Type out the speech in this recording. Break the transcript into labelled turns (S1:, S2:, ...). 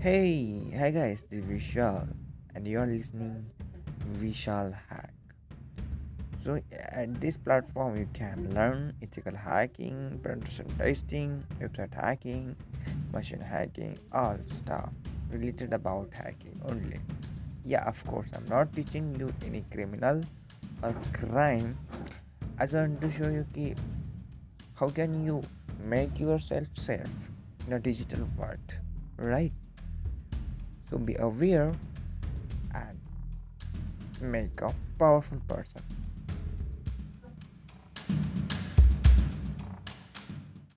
S1: Hey, hi guys, this is Vishal, and you're listening Vishal Hack. So, at this platform, you can learn ethical hacking, penetration testing, website hacking, machine hacking, all stuff related about hacking only. Yeah, of course, I'm not teaching you any criminal or crime. I just want to show you ki how can you make yourself safe in a digital world, right? So be aware and make a powerful person.